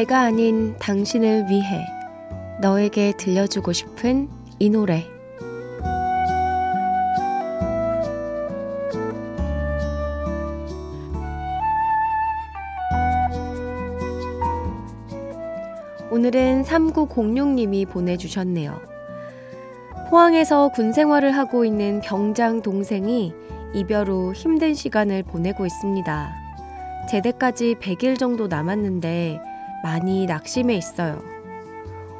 내가 아닌 당신을 위해 너에게 들려주고 싶은 이 노래. 오늘은 3906님이 보내주셨네요. 포항에서 군 생활을 하고 있는 병장 동생이 이별 후 힘든 시간을 보내고 있습니다. 제대까지 100일 정도 남았는데 많이 낙심해 있어요.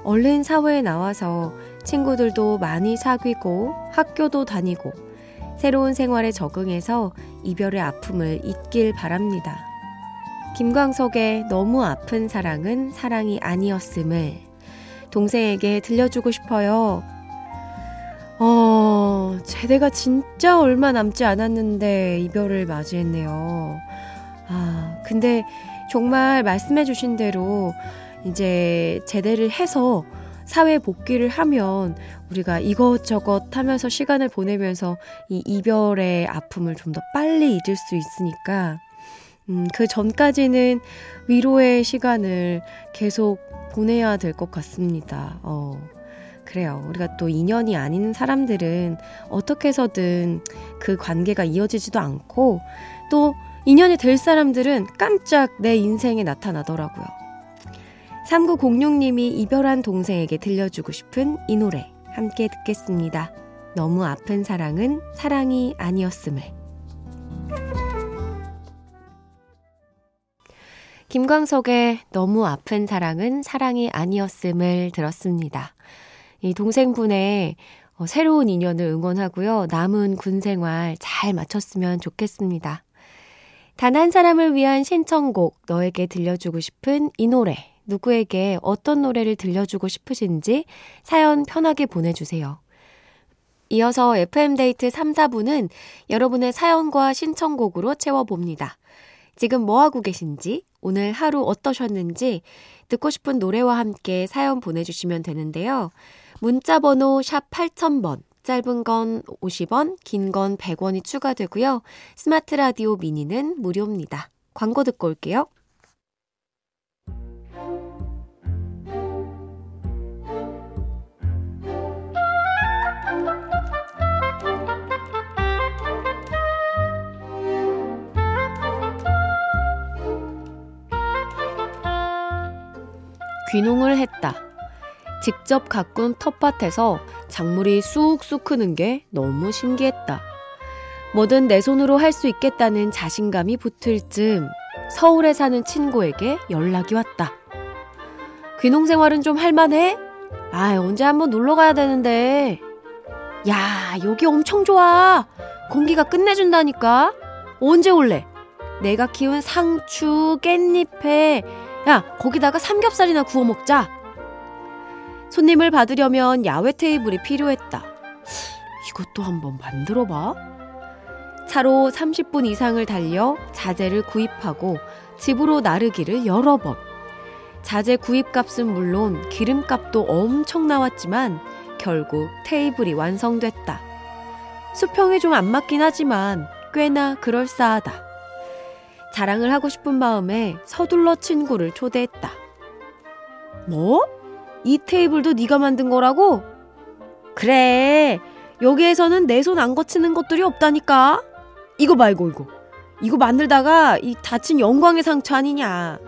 얼른 사회에 나와서 친구들도 많이 사귀고 학교도 다니고 새로운 생활에 적응해서 이별의 아픔을 잊길 바랍니다. 김광석의 너무 아픈 사랑은 사랑이 아니었음을 동생에게 들려주고 싶어요. 어, 제대가 진짜 얼마 남지 않았는데 이별을 맞이했네요. 아, 근데 정말 말씀해 주신 대로 이제 제대를 해서 사회 복귀를 하면 우리가 이것저것 하면서 시간을 보내면서 이 이별의 아픔을 좀 더 빨리 잊을 수 있으니까 음, 그 전까지는 위로의 시간을 계속 보내야 될 것 같습니다. 어, 그래요. 우리가 또 인연이 아닌 사람들은 어떻게 해서든 그 관계가 이어지지도 않고 또 인연이 될 사람들은 깜짝 내 인생에 나타나더라고요. 3906님이 이별한 동생에게 들려주고 싶은 이 노래 함께 듣겠습니다. 너무 아픈 사랑은 사랑이 아니었음을. 김광석의 너무 아픈 사랑은 사랑이 아니었음을 들었습니다. 이 동생분의 어, 새로운 인연을 응원하고요. 남은 군 생활 잘 마쳤으면 좋겠습니다. 단 한 사람을 위한 신청곡, 너에게 들려주고 싶은 이 노래, 누구에게 어떤 노래를 들려주고 싶으신지 사연 편하게 보내주세요. 이어서 FM데이트 3, 4부는 여러분의 사연과 신청곡으로 채워봅니다. 지금 뭐하고 계신지, 오늘 하루 어떠셨는지, 듣고 싶은 노래와 함께 사연 보내주시면 되는데요. 문자번호 샵 8000번, 짧은 건 50원, 긴 건 100원이 추가되고요. 스마트 라디오 미니는 무료입니다. 광고 듣고 올게요. 귀농을 했다. 직접 가꾼 텃밭에서 작물이 쑥쑥 크는 게 너무 신기했다. 뭐든 내 손으로 할 수 있겠다는 자신감이 붙을 즈음 서울에 사는 친구에게 연락이 왔다. 귀농 생활은 좀 할만해? 아, 언제 한번 놀러 가야 되는데. 야, 여기 엄청 좋아. 공기가 끝내준다니까. 언제 올래? 내가 키운 상추, 깻잎에 야, 거기다가 삼겹살이나 구워 먹자. 손님을 받으려면 야외 테이블이 필요했다. 이것도 한번 만들어 봐. 차로 30분 이상을 달려 자재를 구입하고 집으로 나르기를 여러 번. 자재 구입 값은 물론 기름값도 엄청 나왔지만 결국 테이블이 완성됐다. 수평이 좀 안 맞긴 하지만 꽤나 그럴싸하다. 자랑을 하고 싶은 마음에 서둘러 친구를 초대했다. 뭐? 이 테이블도 네가 만든 거라고? 그래. 여기에서는 내 손 안 거치는 것들이 없다니까. 이거 말고 이거. 이거 만들다가 이 다친 영광의 상처 아니냐.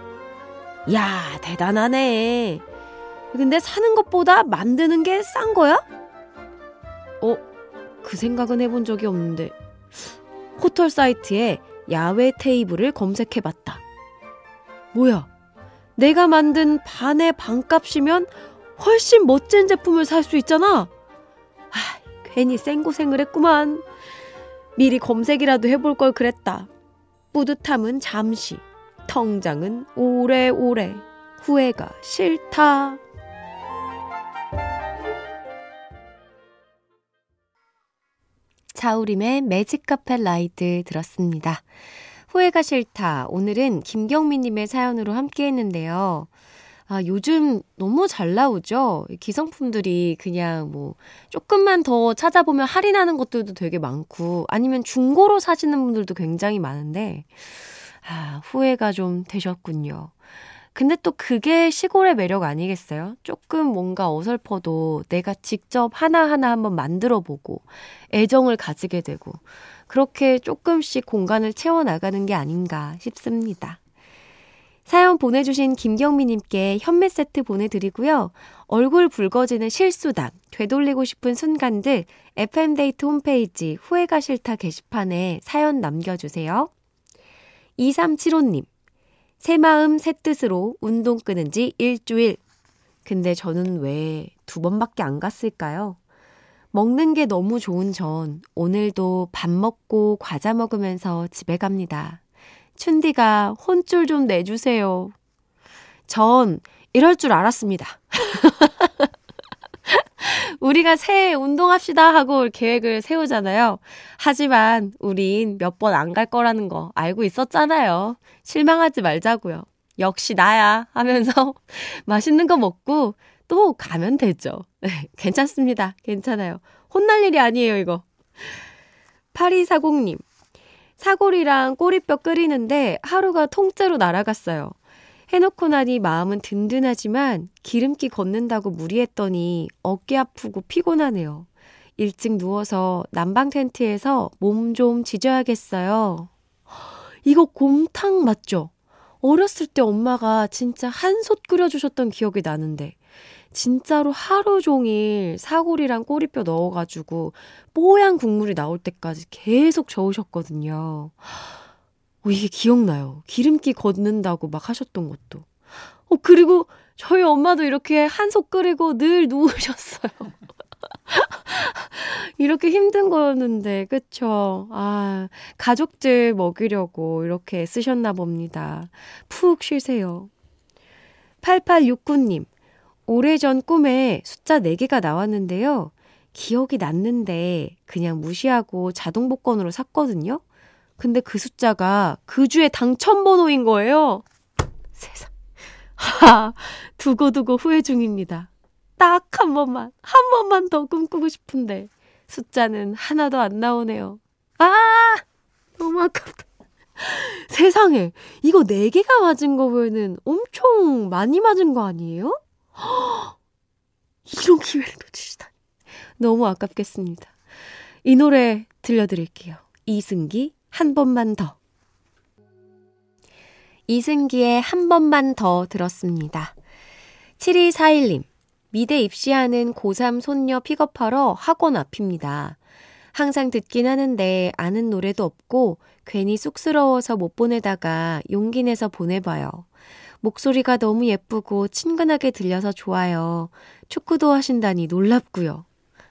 야, 대단하네. 근데 사는 것보다 만드는 게 싼 거야? 어, 그 생각은 해본 적이 없는데. 호텔 사이트에 야외 테이블을 검색해 봤다. 뭐야? 내가 만든 반의 반값이면 훨씬 멋진 제품을 살 수 있잖아. 아, 괜히 생고생을 했구만. 미리 검색이라도 해볼 걸 그랬다. 뿌듯함은 잠시, 통장은 오래오래, 후회가 싫다. 자우림의 매직 카펫 라이드 들었습니다. 후회가 싫다. 오늘은 김경민님의 사연으로 함께 했는데요. 아, 요즘 너무 잘 나오죠? 기성품들이 그냥 뭐, 조금만 더 찾아보면 할인하는 것들도 되게 많고, 아니면 중고로 사시는 분들도 굉장히 많은데, 아, 후회가 좀 되셨군요. 근데 또 그게 시골의 매력 아니겠어요? 조금 뭔가 어설퍼도 내가 직접 하나하나 한번 만들어 보고 애정을 가지게 되고 그렇게 조금씩 공간을 채워나가는 게 아닌가 싶습니다. 사연 보내주신 김경미님께 현매 세트 보내드리고요. 얼굴 붉어지는 실수담, 되돌리고 싶은 순간들, FM데이트 홈페이지 후회가 싫다 게시판에 사연 남겨주세요. 2375님, 새 마음 새 뜻으로 운동 끊은 지 일주일. 근데 저는 왜 두 번밖에 안 갔을까요? 먹는 게 너무 좋은 전 오늘도 밥 먹고 과자 먹으면서 집에 갑니다. 춘디가 혼쭐 좀 내주세요. 전 이럴 줄 알았습니다. 우리가 새해 운동합시다 하고 계획을 세우잖아요. 하지만 우린 몇 번 안 갈 거라는 거 알고 있었잖아요. 실망하지 말자고요. 역시 나야 하면서 맛있는 거 먹고 또 가면 되죠. 네, 괜찮습니다. 괜찮아요. 혼날 일이 아니에요, 이거. 8240님. 사골이랑 꼬리뼈 끓이는데 하루가 통째로 날아갔어요. 해놓고 나니 마음은 든든하지만 기름기 걷는다고 무리했더니 어깨 아프고 피곤하네요. 일찍 누워서 난방 텐트에서 몸 좀 지져야겠어요. 이거 곰탕 맞죠? 어렸을 때 엄마가 진짜 한솥 끓여주셨던 기억이 나는데, 진짜로 하루 종일 사골이랑 꼬리뼈 넣어가지고 뽀얀 국물이 나올 때까지 계속 저으셨거든요. 어, 이게 기억나요. 기름기 걷는다고 막 하셨던 것도. 어, 그리고 저희 엄마도 이렇게 한솥 끓이고 늘 누우셨어요. 이렇게 힘든 거였는데, 그쵸? 아, 가족들 먹이려고 이렇게 쓰셨나 봅니다. 푹 쉬세요. 8869님, 오래전 꿈에 숫자 4개가 나왔는데요. 기억이 났는데 그냥 무시하고 자동 복권으로 샀거든요. 근데 그 숫자가 그 주의 당첨번호인 거예요. 세상. 하, 두고두고 후회 중입니다. 딱 한 번만, 한 번만 더 꿈꾸고 싶은데 숫자는 하나도 안 나오네요. 아! 너무 아깝다. 세상에, 이거 4개가 맞은 거면은 엄청 많이 맞은 거 아니에요? 이런 기회를 놓치시다니. 너무 아깝겠습니다. 이 노래 들려드릴게요. 이승기, 한 번만 더. 이승기의 한 번만 더 들었습니다. 7241님, 미대 입시하는 고3 손녀 픽업하러 학원 앞입니다. 항상 듣긴 하는데 아는 노래도 없고 괜히 쑥스러워서 못 보내다가 용기 내서 보내봐요. 목소리가 너무 예쁘고 친근하게 들려서 좋아요. 축구도 하신다니 놀랍고요.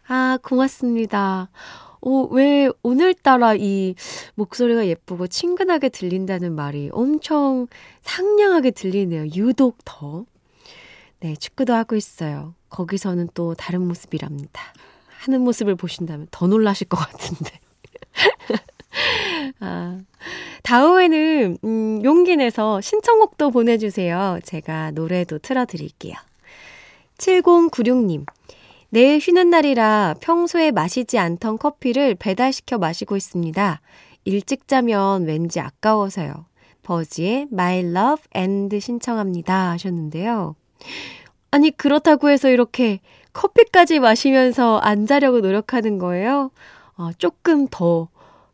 아, 고맙습니다. 어, 왜 오늘따라 이 목소리가 예쁘고 친근하게 들린다는 말이 엄청 상냥하게 들리네요. 유독 더. 네, 축구도 하고 있어요. 거기서는 또 다른 모습이랍니다. 하는 모습을 보신다면 더 놀라실 것 같은데. 아, 다음에는, 음, 용기 내서 신청곡도 보내주세요. 제가 노래도 틀어드릴게요. 7096님. 내일 쉬는 날이라 평소에 마시지 않던 커피를 배달시켜 마시고 있습니다. 일찍 자면 왠지 아까워서요. 버지의 My Love and 신청합니다 하셨는데요. 아니, 그렇다고 해서 이렇게 커피까지 마시면서 안 자려고 노력하는 거예요? 어, 조금 더,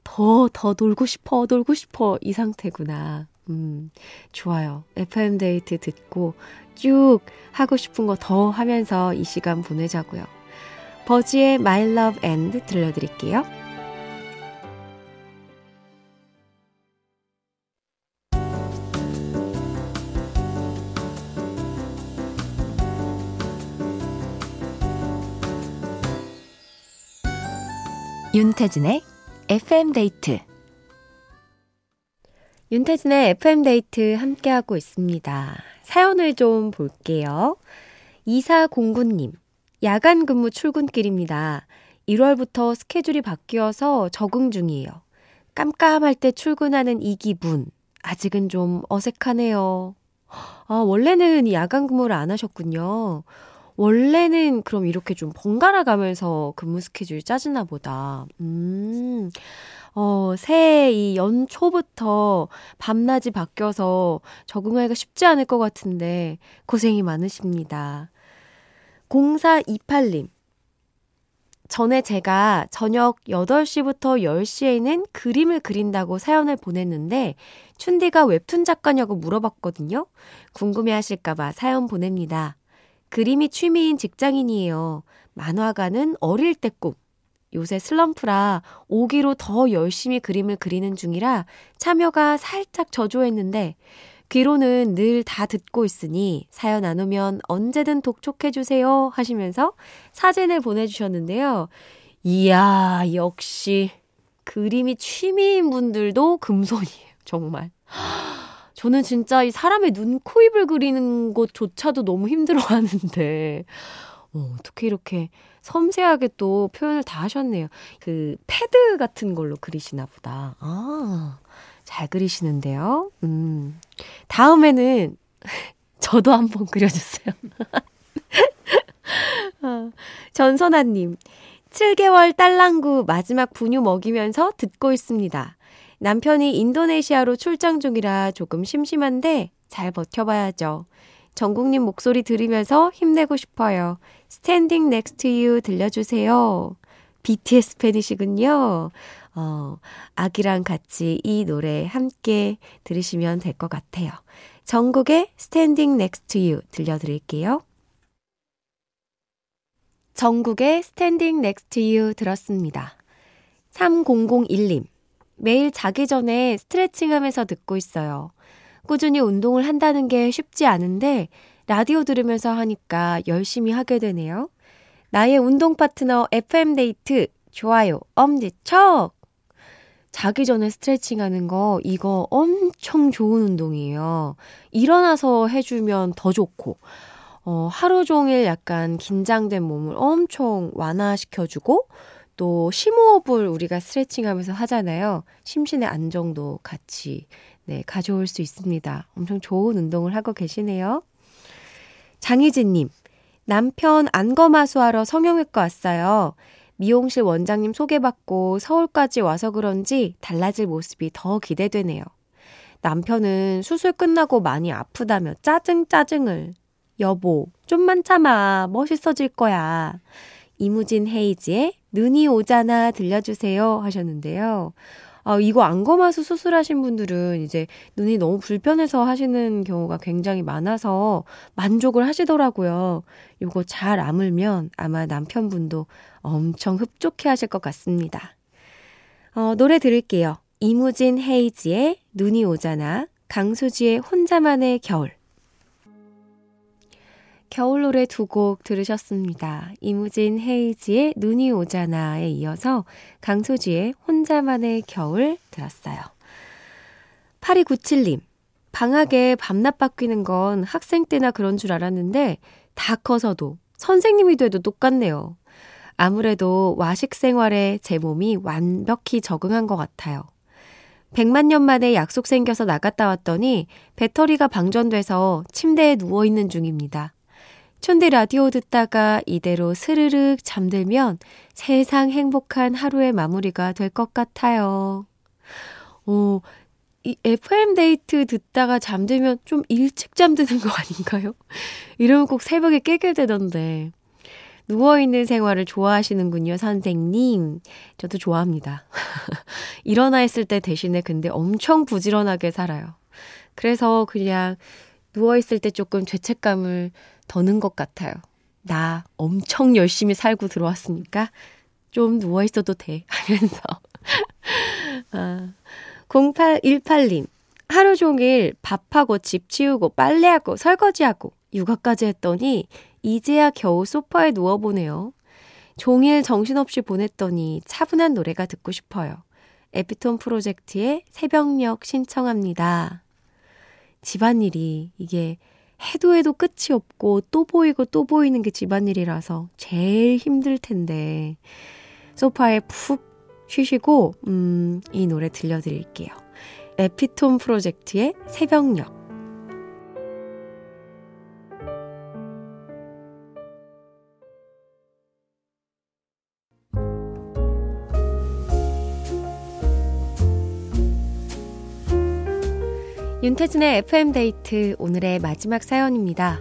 더, 더 놀고 싶어, 놀고 싶어, 이 상태구나. 음, 좋아요. FM데이트 듣고 쭉 하고 싶은 거 더 하면서 이 시간 보내자고요. 버지의 My Love and 들려드릴게요. 윤태진의 FM데이트 윤태진의 FM데이트 함께하고 있습니다. 사연을 좀 볼게요. 2409님, 야간 근무 출근길입니다. 1월부터 스케줄이 바뀌어서 적응 중이에요. 깜깜할 때 출근하는 이 기분, 아직은 좀 어색하네요. 아, 원래는 야간 근무를 안 하셨군요. 원래는 그럼 이렇게 좀 번갈아 가면서 근무 스케줄 짜지나 보다. 음. 어, 새해 이 연초부터 밤낮이 바뀌어서 적응하기가 쉽지 않을 것 같은데 고생이 많으십니다. 0428님. 전에 제가 저녁 8시부터 10시에는 그림을 그린다고 사연을 보냈는데 춘디가 웹툰 작가냐고 물어봤거든요. 궁금해 하실까봐 사연 보냅니다. 그림이 취미인 직장인이에요. 만화가는 어릴 때 꿈. 요새 슬럼프라 오기로 더 열심히 그림을 그리는 중이라 참여가 살짝 저조했는데 귀로는 늘 다 듣고 있으니 사연 안 오면 언제든 독촉해주세요 하시면서 사진을 보내주셨는데요. 이야, 역시 그림이 취미인 분들도 금손이에요. 정말. 저는 진짜 이 사람의 눈, 코, 입을 그리는 것조차도 너무 힘들어 하는데, 어, 어떻게 이렇게 섬세하게 또 표현을 다 하셨네요. 그, 패드 같은 걸로 그리시나 보다. 아, 잘 그리시는데요. 음. 다음에는 저도 한번 그려주세요. 어, 전선아님, 7개월 딸랑구 마지막 분유 먹이면서 듣고 있습니다. 남편이 인도네시아로 출장 중이라 조금 심심한데 잘 버텨봐야죠. 정국님 목소리 들으면서 힘내고 싶어요. Standing Next to You 들려주세요. BTS 팬이시군요. 어, 아기랑 같이 이 노래 함께 들으시면 될 것 같아요. 정국의 Standing Next to You 들려드릴게요. 정국의 Standing Next to You 들었습니다. 3001님. 매일 자기 전에 스트레칭 하면서 듣고 있어요. 꾸준히 운동을 한다는 게 쉽지 않은데 라디오 들으면서 하니까 열심히 하게 되네요. 나의 운동 파트너 FM데이트 좋아요 엄지척! 자기 전에 스트레칭 하는 거 이거 엄청 좋은 운동이에요. 일어나서 해주면 더 좋고 어, 하루 종일 약간 긴장된 몸을 엄청 완화시켜주고 또 심호흡을 우리가 스트레칭 하면서 하잖아요. 심신의 안정도 같이 네, 가져올 수 있습니다. 엄청 좋은 운동을 하고 계시네요. 장희진님, 남편 안검하수하러 성형외과 왔어요. 미용실 원장님 소개받고 서울까지 와서 그런지 달라질 모습이 더 기대되네요. 남편은 수술 끝나고 많이 아프다며 짜증 짜증을. 여보, 좀만 참아. 멋있어질 거야. 이무진 헤이지의 눈이 오잖아 들려주세요 하셨는데요. 아, 이거 안검하수 수술하신 분들은 이제 눈이 너무 불편해서 하시는 경우가 굉장히 많아서 만족을 하시더라고요. 이거 잘 아물면 아마 남편분도 엄청 흡족해 하실 것 같습니다. 어, 노래 들을게요. 이무진 헤이지의 눈이 오잖아, 강수지의 혼자만의 겨울. 겨울 노래 두 곡 들으셨습니다. 이무진 헤이지의 눈이 오잖아에 이어서 강소지의 혼자만의 겨울 들었어요. 8297님, 방학에 밤낮 바뀌는 건 학생 때나 그런 줄 알았는데 다 커서도 선생님이 돼도 똑같네요. 아무래도 와식 생활에 제 몸이 완벽히 적응한 것 같아요. 100만 년 만에 약속 생겨서 나갔다 왔더니 배터리가 방전돼서 침대에 누워있는 중입니다. 촌디 라디오 듣다가 이대로 스르륵 잠들면 세상 행복한 하루의 마무리가 될 것 같아요. 오, 이 FM데이트 듣다가 잠들면 좀 일찍 잠드는 거 아닌가요? 이러면 꼭 새벽에 깨길대던데. 누워있는 생활을 좋아하시는군요, 선생님. 저도 좋아합니다. 일어나 있을 때 대신에 근데 엄청 부지런하게 살아요. 그래서 그냥 누워있을 때 조금 죄책감을 더는 것 같아요. 나 엄청 열심히 살고 들어왔으니까 좀 누워있어도 돼. 하면서. 아, 0818님. 하루 종일 밥하고 집 치우고 빨래하고 설거지하고 육아까지 했더니 이제야 겨우 소파에 누워보네요. 종일 정신없이 보냈더니 차분한 노래가 듣고 싶어요. 에피톤 프로젝트의 새벽녘 신청합니다. 집안일이 이게 해도 해도 끝이 없고 또 보이고 또 보이는 게 집안일이라서 제일 힘들 텐데 소파에 푹 쉬시고 음, 이 노래 들려드릴게요. 에피톤 프로젝트의 새벽녘 윤태진의 FM데이트 오늘의 마지막 사연입니다.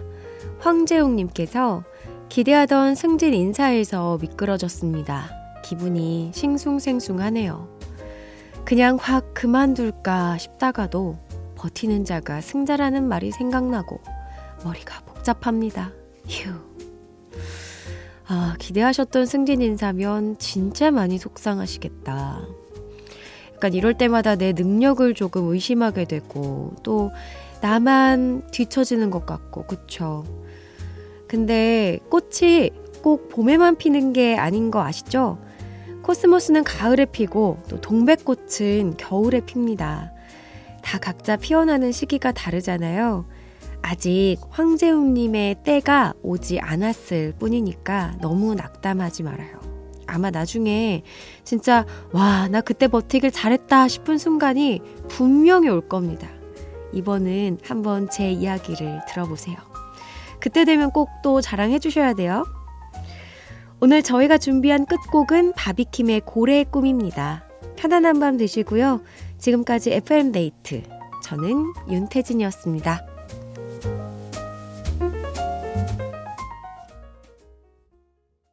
황재웅님께서 기대하던 승진 인사에서 미끄러졌습니다. 기분이 싱숭생숭하네요. 그냥 확 그만둘까 싶다가도 버티는 자가 승자라는 말이 생각나고 머리가 복잡합니다. 휴. 아, 기대하셨던 승진 인사면 진짜 많이 속상하시겠다. 약간 이럴 때마다 내 능력을 조금 의심하게 되고 또 나만 뒤처지는 것 같고 그쵸 근데 꽃이 꼭 봄에만 피는 게 아닌 거 아시죠? 코스모스는 가을에 피고 또 동백꽃은 겨울에 핍니다. 다 각자 피어나는 시기가 다르잖아요. 아직 황재웅님의 때가 오지 않았을 뿐이니까 너무 낙담하지 말아요. 아마 나중에 진짜 와, 나 그때 버티길 잘했다 싶은 순간이 분명히 올 겁니다. 이번은 한번 제 이야기를 들어보세요. 그때 되면 꼭 또 자랑해 주셔야 돼요. 오늘 저희가 준비한 끝곡은 바비킴의 고래의 꿈입니다. 편안한 밤 되시고요. 지금까지 FM데이트. 저는 윤태진이었습니다.